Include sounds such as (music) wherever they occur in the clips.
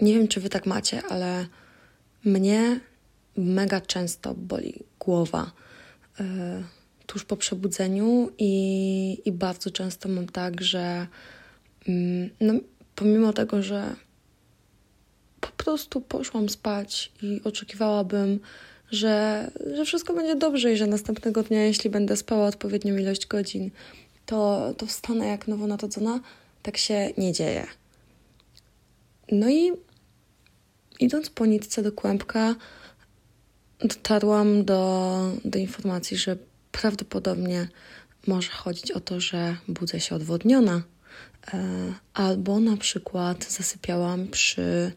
nie wiem, czy wy tak macie, ale mnie mega często boli głowa y, tuż po przebudzeniu i, i bardzo często mam tak, że y, no, pomimo tego, że po prostu poszłam spać i oczekiwałabym, że, że wszystko będzie dobrze i że następnego dnia, jeśli będę spała odpowiednią ilość godzin, to, to wstanę jak nowonarodzona. Tak się nie dzieje. No i idąc po nitce do kłębka, dotarłam do, do informacji, że prawdopodobnie może chodzić o to, że budzę się odwodniona, e, albo na przykład zasypiałam przy,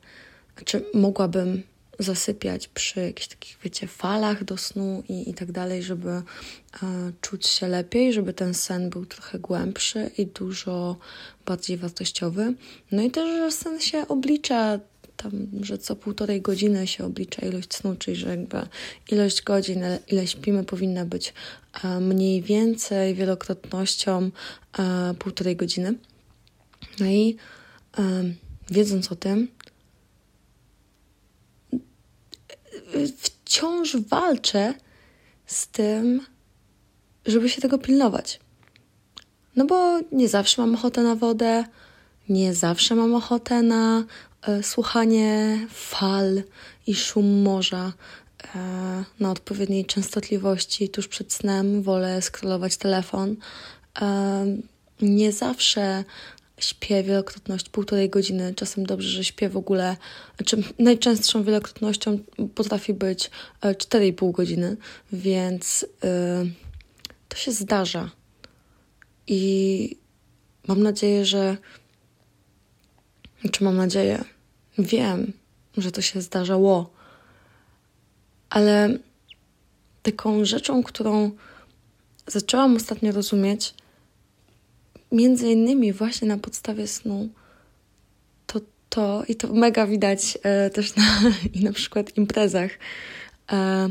czy mogłabym zasypiać przy jakichś takich, wiecie, falach do snu i, i tak dalej, żeby e, czuć się lepiej, żeby ten sen był trochę głębszy i dużo bardziej wartościowy. No i też, że sen się oblicza tam, że co półtorej godziny się oblicza ilość snu, czyli że jakby ilość godzin, ile śpimy, powinna być e, mniej więcej wielokrotnością e, półtorej godziny. No i e, wiedząc o tym, wciąż walczę z tym, żeby się tego pilnować. No bo nie zawsze mam ochotę na wodę, nie zawsze mam ochotę na e, słuchanie fal i szum morza e, na odpowiedniej częstotliwości tuż przed snem. Wolę scrollować telefon. E, nie zawsze śpię wielokrotność półtorej godziny. Czasem dobrze, że śpię w ogóle. Znaczy, najczęstszą wielokrotnością potrafi być 4,5 godziny, więc yy, to się zdarza. I mam nadzieję, że. Czy znaczy, mam nadzieję? Wiem, że to się zdarzało, ale taką rzeczą, którą zaczęłam ostatnio rozumieć, między innymi właśnie na podstawie snu, to to, i to mega widać e, też na, (laughs) i na przykład imprezach, e,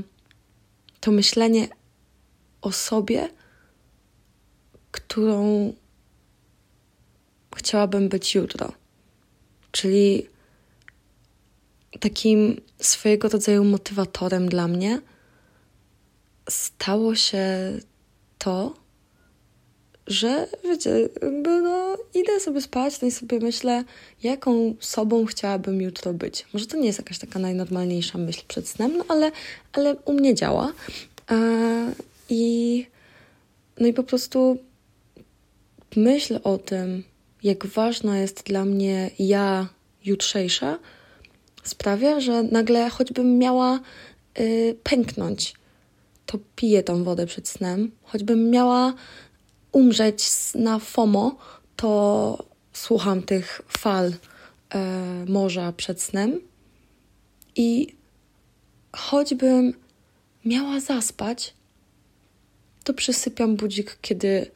to myślenie o sobie, którą chciałabym być jutro. Czyli takim swojego rodzaju motywatorem dla mnie stało się to, że wiecie, jakby no idę sobie spać, no i sobie myślę, jaką sobą chciałabym jutro być. Może to nie jest jakaś taka najnormalniejsza myśl przed snem, no ale, ale u mnie działa. I no i po prostu myśl o tym, jak ważna jest dla mnie ja jutrzejsza, sprawia, że nagle choćbym miała y, pęknąć, to piję tą wodę przed snem. Choćbym miała umrzeć na FOMO, to słucham tych fal e, morza przed snem i choćbym miała zaspać, to przysypiam budzik, kiedy,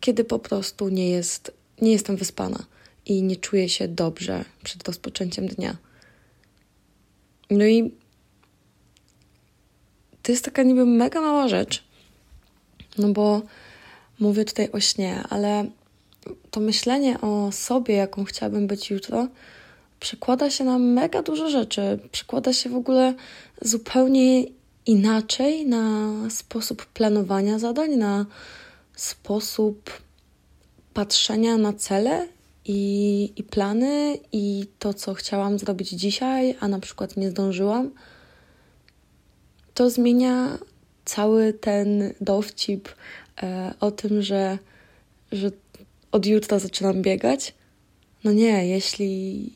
kiedy po prostu nie, jest, nie jestem wyspana i nie czuję się dobrze przed rozpoczęciem dnia. No i to jest taka niby mega mała rzecz, no bo mówię tutaj o śnie, ale to myślenie o sobie, jaką chciałabym być jutro, przekłada się na mega dużo rzeczy. Przekłada się w ogóle zupełnie inaczej na sposób planowania zadań, na sposób patrzenia na cele i, i plany, i to, co chciałam zrobić dzisiaj, a na przykład nie zdążyłam. To zmienia cały ten dowcip o tym, że, że od jutra zaczynam biegać. No nie, jeśli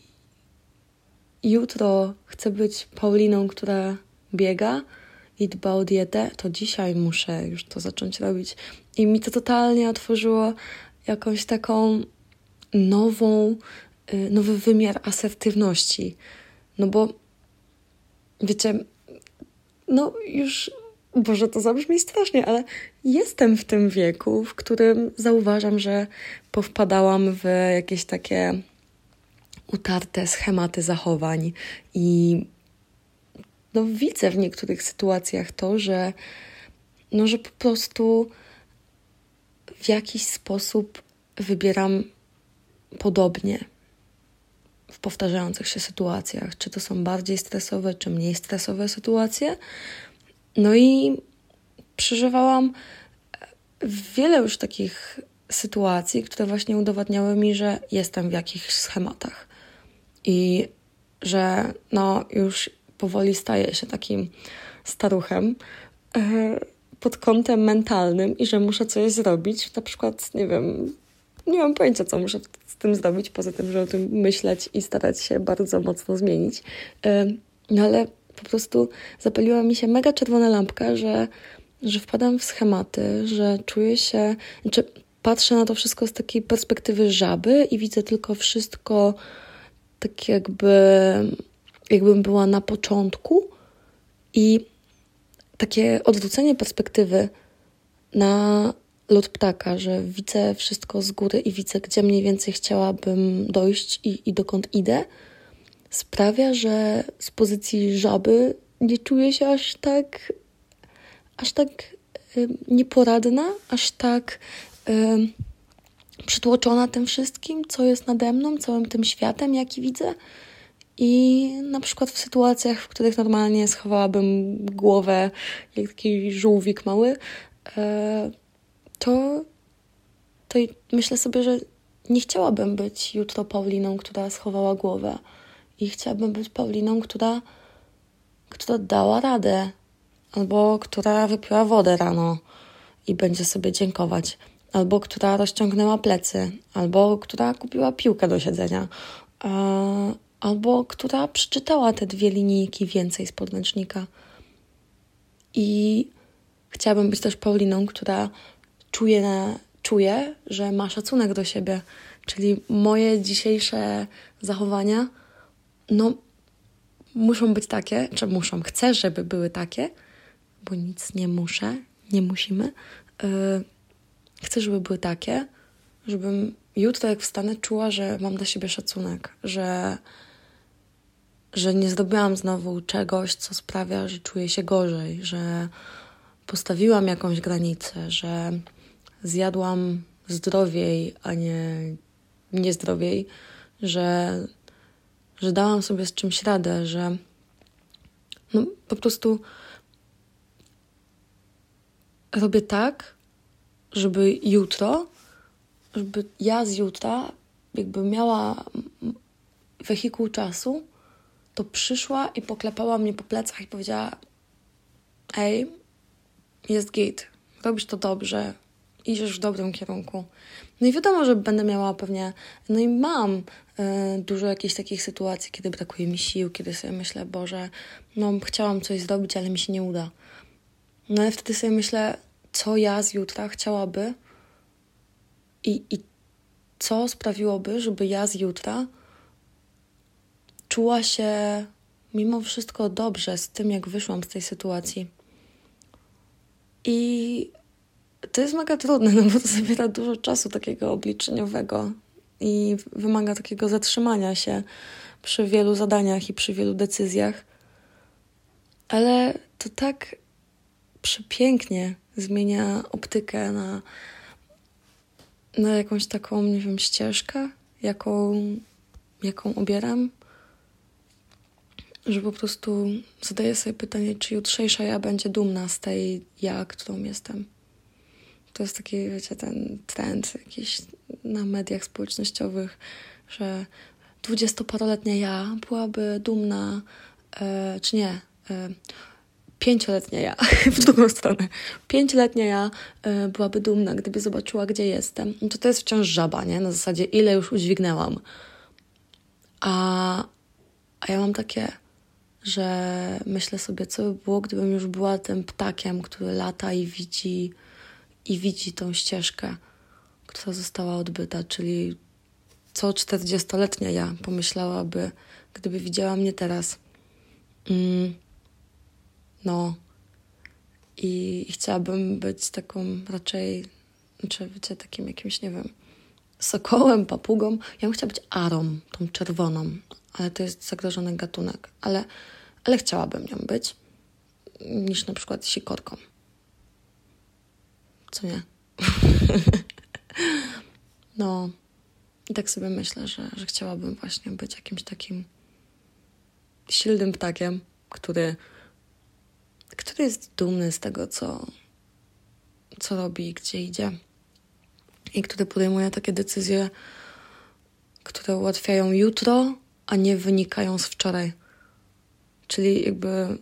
jutro chcę być Pauliną, która biega i dba o dietę, to dzisiaj muszę już to zacząć robić. I mi to totalnie otworzyło jakąś taką nową, y, nowy wymiar asertywności. No bo wiecie, no już Boże, to zabrzmi strasznie, ale jestem w tym wieku, w którym zauważam, że powpadałam w jakieś takie utarte schematy zachowań i no, widzę w niektórych sytuacjach to, że, no, że po prostu w jakiś sposób wybieram podobnie. w powtarzających się sytuacjach, czy to są bardziej stresowe, czy mniej stresowe sytuacje. No i przeżywałam wiele już takich sytuacji, które właśnie udowadniały mi, że jestem w jakichś schematach i że no już powoli staję się takim staruchem e, pod kątem mentalnym i że muszę coś zrobić. Na przykład, nie wiem, nie mam pojęcia, co muszę z tym zrobić, poza tym, że o tym myśleć i starać się bardzo mocno zmienić. E, no ale po prostu zapaliła mi się mega czerwona lampka, że, że wpadam w schematy, że czuję się, znaczy patrzę na to wszystko z takiej perspektywy żaby i widzę tylko wszystko tak jakby jakbym była na początku i takie odwrócenie perspektywy na lot ptaka, że widzę wszystko z góry i widzę, gdzie mniej więcej chciałabym dojść i, i dokąd idę, sprawia, że z pozycji żaby nie czuję się aż tak, aż tak nieporadna, aż tak przytłoczona tym wszystkim, co jest nade mną, całym tym światem, jaki widzę. I na przykład w sytuacjach, w których normalnie schowałabym głowę jak taki żółwik mały, e, to, to myślę sobie, że nie chciałabym być jutro Pauliną, która schowała głowę. I chciałabym być Pauliną, która, która dała radę, albo która wypiła wodę rano i będzie sobie dziękować, albo która rozciągnęła plecy, albo która kupiła piłkę do siedzenia. Albo która przeczytała te dwie linijki więcej z podręcznika. I chciałabym być też Pauliną, która czuje, czuje, że ma szacunek do siebie. Czyli moje dzisiejsze zachowania, no, muszą być takie, czy muszą, chcę, żeby były takie, bo nic nie muszę, nie musimy. Yy, chcę, żeby były takie, żebym jutro, jak wstanę, czuła, że mam do siebie szacunek, że że nie zdobyłam znowu czegoś, co sprawia, że czuję się gorzej, że postawiłam jakąś granicę, że zjadłam zdrowiej, a nie niezdrowiej, że, że dałam sobie z czymś radę, że no, po prostu robię tak, żeby jutro, żeby ja z jutra jakby miała wehikuł czasu, to przyszła i poklepała mnie po plecach i powiedziała: Ej, jest git, robisz to dobrze, idziesz w dobrym kierunku. No i wiadomo, że będę miała pewnie, no i mam y, dużo jakichś takich sytuacji, kiedy brakuje mi sił, kiedy sobie myślę, Boże, no chciałam coś zrobić, ale mi się nie uda. No ale wtedy sobie myślę, co ja z jutra chciałaby i, i co sprawiłoby, żeby ja z jutra czuła się mimo wszystko dobrze z tym, jak wyszłam z tej sytuacji. I to jest mega trudne, (laughs) no bo to zabiera dużo czasu takiego obliczeniowego i wymaga takiego zatrzymania się przy wielu zadaniach i przy wielu decyzjach. Ale to tak przepięknie zmienia optykę na, na jakąś taką, nie wiem, ścieżkę, jaką, jaką obieram że po prostu zadaję sobie pytanie, czy jutrzejsza ja będzie dumna z tej ja, którą jestem. To jest taki, wiecie, ten trend jakiś na mediach społecznościowych, że dwudziestoparoletnia ja byłaby dumna, e, czy nie, e, pięcioletnia ja, (laughs) w drugą stronę, pięcioletnia ja e, byłaby dumna, gdyby zobaczyła, gdzie jestem. No to to jest wciąż żaba, nie? Na zasadzie, ile już udźwignęłam. A, a ja mam takie, że myślę sobie, co by było, gdybym już była tym ptakiem, który lata i widzi, i widzi tą ścieżkę, która została odbyta, czyli co 40-letnia ja pomyślałaby, gdyby widziała mnie teraz. Mm, no. I, chciałabym być taką raczej, czy wiecie, takim jakimś, nie wiem, sokołem, papugą. Ja bym chciała być arą, tą czerwoną, ale to jest zagrożony gatunek. Ale, ale chciałabym nią być, niż na przykład sikorką. Co nie? (laughs) no. I tak sobie myślę, że, że chciałabym właśnie być jakimś takim silnym ptakiem, który, który jest dumny z tego, co, co robi i gdzie idzie. I który podejmuje takie decyzje, które ułatwiają jutro, a nie wynikają z wczoraj. Czyli jakby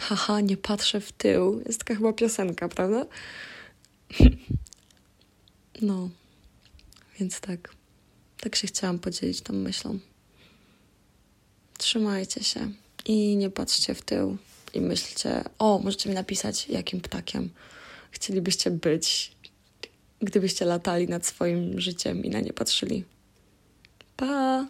haha, nie patrzę w tył. Jest taka chyba piosenka, prawda? No, więc tak. Tak się chciałam podzielić tą myślą. Trzymajcie się i nie patrzcie w tył i myślcie, o, możecie mi napisać, jakim ptakiem chcielibyście być, gdybyście latali nad swoim życiem i na nie patrzyli. Pa!